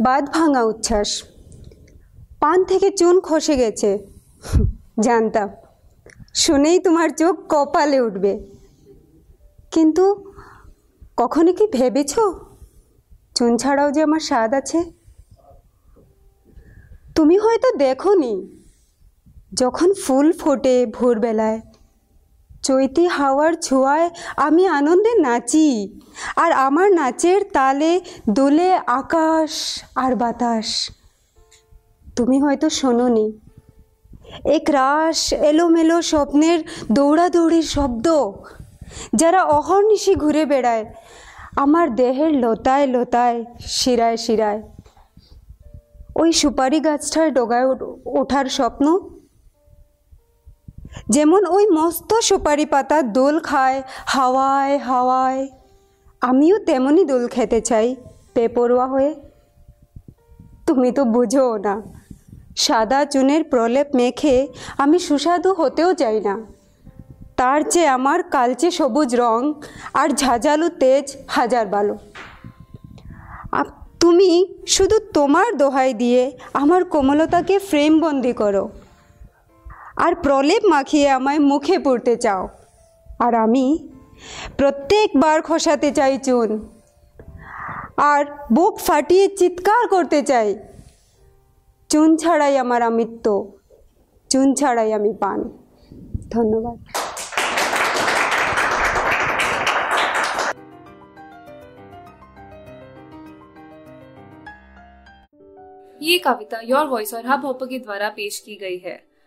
বাদ ভাঙা উচ্ছ্বাস। পান থেকে চুন খসে গেছে। জানতাম, শুনেই তোমার চোখ কপালে উঠবে। কিন্তু কখনো কি ভেবেছ? চুন ছাড়াও যে আমার স্বাদ আছে। তুমি হয়তো দেখোনি, যখন ফুল ফোটে ভোরবেলায়। চৈতি হাওয়ার ছোঁয়ায় আমি আনন্দে নাচি। আর আমার নাচের তালে দোলে আকাশ আর বাতাস। তুমি হয়তো শোনোনি। এক রাস এলোমেলো স্বপ্নের দৌড়াদৌড়ির শব্দ। যারা অহর্নিশি ঘুরে বেড়ায়, আমার দেহের লতায় লতায় শিরায় শিরায়। ওই সুপারি গাছটার ডোগায় ওঠার স্বপ্ন যেমন ওই মস্ত সুপারি পাতা দোল খায়, হাওয়ায় হাওয়ায়। আমিও তেমনই দোল খেতে চাই, বেপরোয়া হয়ে। তুমি তো বুঝো না, সাদা চুনের প্রলেপ মেখে আমি সুস্বাদু হতেও চাই না। তার চেয়ে আমার কালচে সবুজ রং আর ঝাঁঝালু তেজ হাজার বালো। তুমি শুধু তোমার দোহাই দিয়ে আমার কোমলতাকে ফ্রেমবন্দি করো। আর প্রলেপ মাখিয়ে আমায় মুখে পড়তে চাও আর আমি প্রত্যেকবার খসাতে চাই চুন আর বুক ফাটিয়ে চিৎকার করতে চাই চুন ছাড়াই আমার আমিত্ব চুন ছাড়াই আমি পান ধন্যবাদ ये कविता योर वॉइस और हब हॉपर के द्वारा पेश की गई है